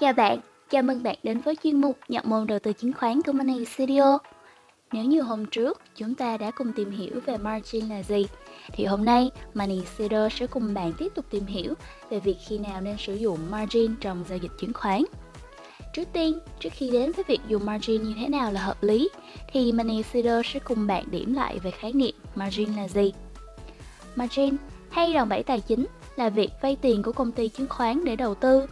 Chào bạn, chào mừng bạn đến với chuyên mục nhập môn đầu tư chứng khoán của Money Studio. Nếu như hôm trước chúng ta đã cùng tìm hiểu về margin là gì, thì hôm nay Money Studio sẽ cùng bạn tiếp tục tìm hiểu về việc khi nào nên sử dụng margin trong giao dịch chứng khoán. Trước tiên, trước khi đến với việc dùng margin như thế nào là hợp lý, thì Money Studio sẽ cùng bạn điểm lại về khái niệm margin là gì. Margin hay đòn bẩy tài chính là việc vay tiền của công ty chứng khoán để đầu tư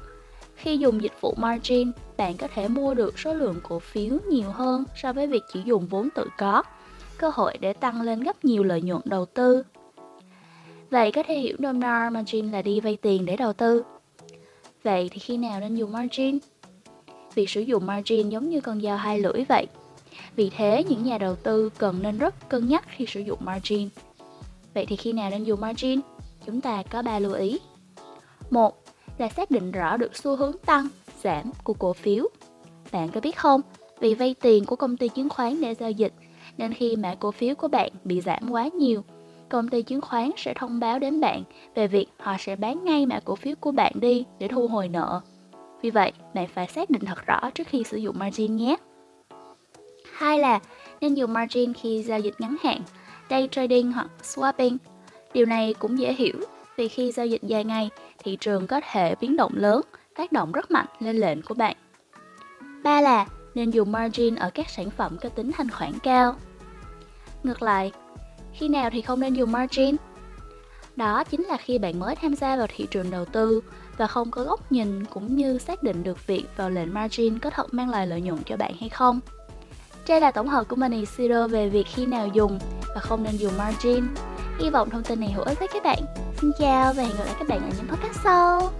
khi dùng dịch vụ margin, bạn có thể mua được số lượng cổ phiếu nhiều hơn so với việc chỉ dùng vốn tự có, cơ hội để tăng lên gấp nhiều lợi nhuận đầu tư. Vậy có thể hiểu nôm na margin là đi vay tiền để đầu tư. Vậy thì khi nào nên dùng margin? Việc sử dụng margin giống như con dao hai lưỡi vậy. Vì thế, những nhà đầu tư cần nên rất cân nhắc khi sử dụng margin. Vậy thì khi nào nên dùng margin? Chúng ta có ba lưu ý. một là xác định rõ được xu hướng tăng, giảm của cổ phiếu. Bạn có biết không, vì vay tiền của công ty chứng khoán để giao dịch, nên khi mã cổ phiếu của bạn bị giảm quá nhiều, công ty chứng khoán sẽ thông báo đến bạn về việc họ sẽ bán ngay mã cổ phiếu của bạn đi để thu hồi nợ. Vì vậy, bạn phải xác định thật rõ trước khi sử dụng margin nhé. Hai là nên dùng margin khi giao dịch ngắn hạn, day trading hoặc swapping. Điều này cũng dễ hiểu vì khi giao dịch dài ngày, thị trường có thể biến động lớn, tác động rất mạnh lên lệnh của bạn. Ba là nên dùng margin ở các sản phẩm có tính thanh khoản cao. Ngược lại, khi nào thì không nên dùng margin? Đó chính là khi bạn mới tham gia vào thị trường đầu tư và không có góc nhìn cũng như xác định được việc vào lệnh margin có thật mang lại lợi nhuận cho bạn hay không. Đây là tổng hợp của Money Zero về việc khi nào dùng và không nên dùng margin. Hy vọng thông tin này hữu ích với các bạn. Xin chào và hẹn gặp lại các bạn ở những podcast sau.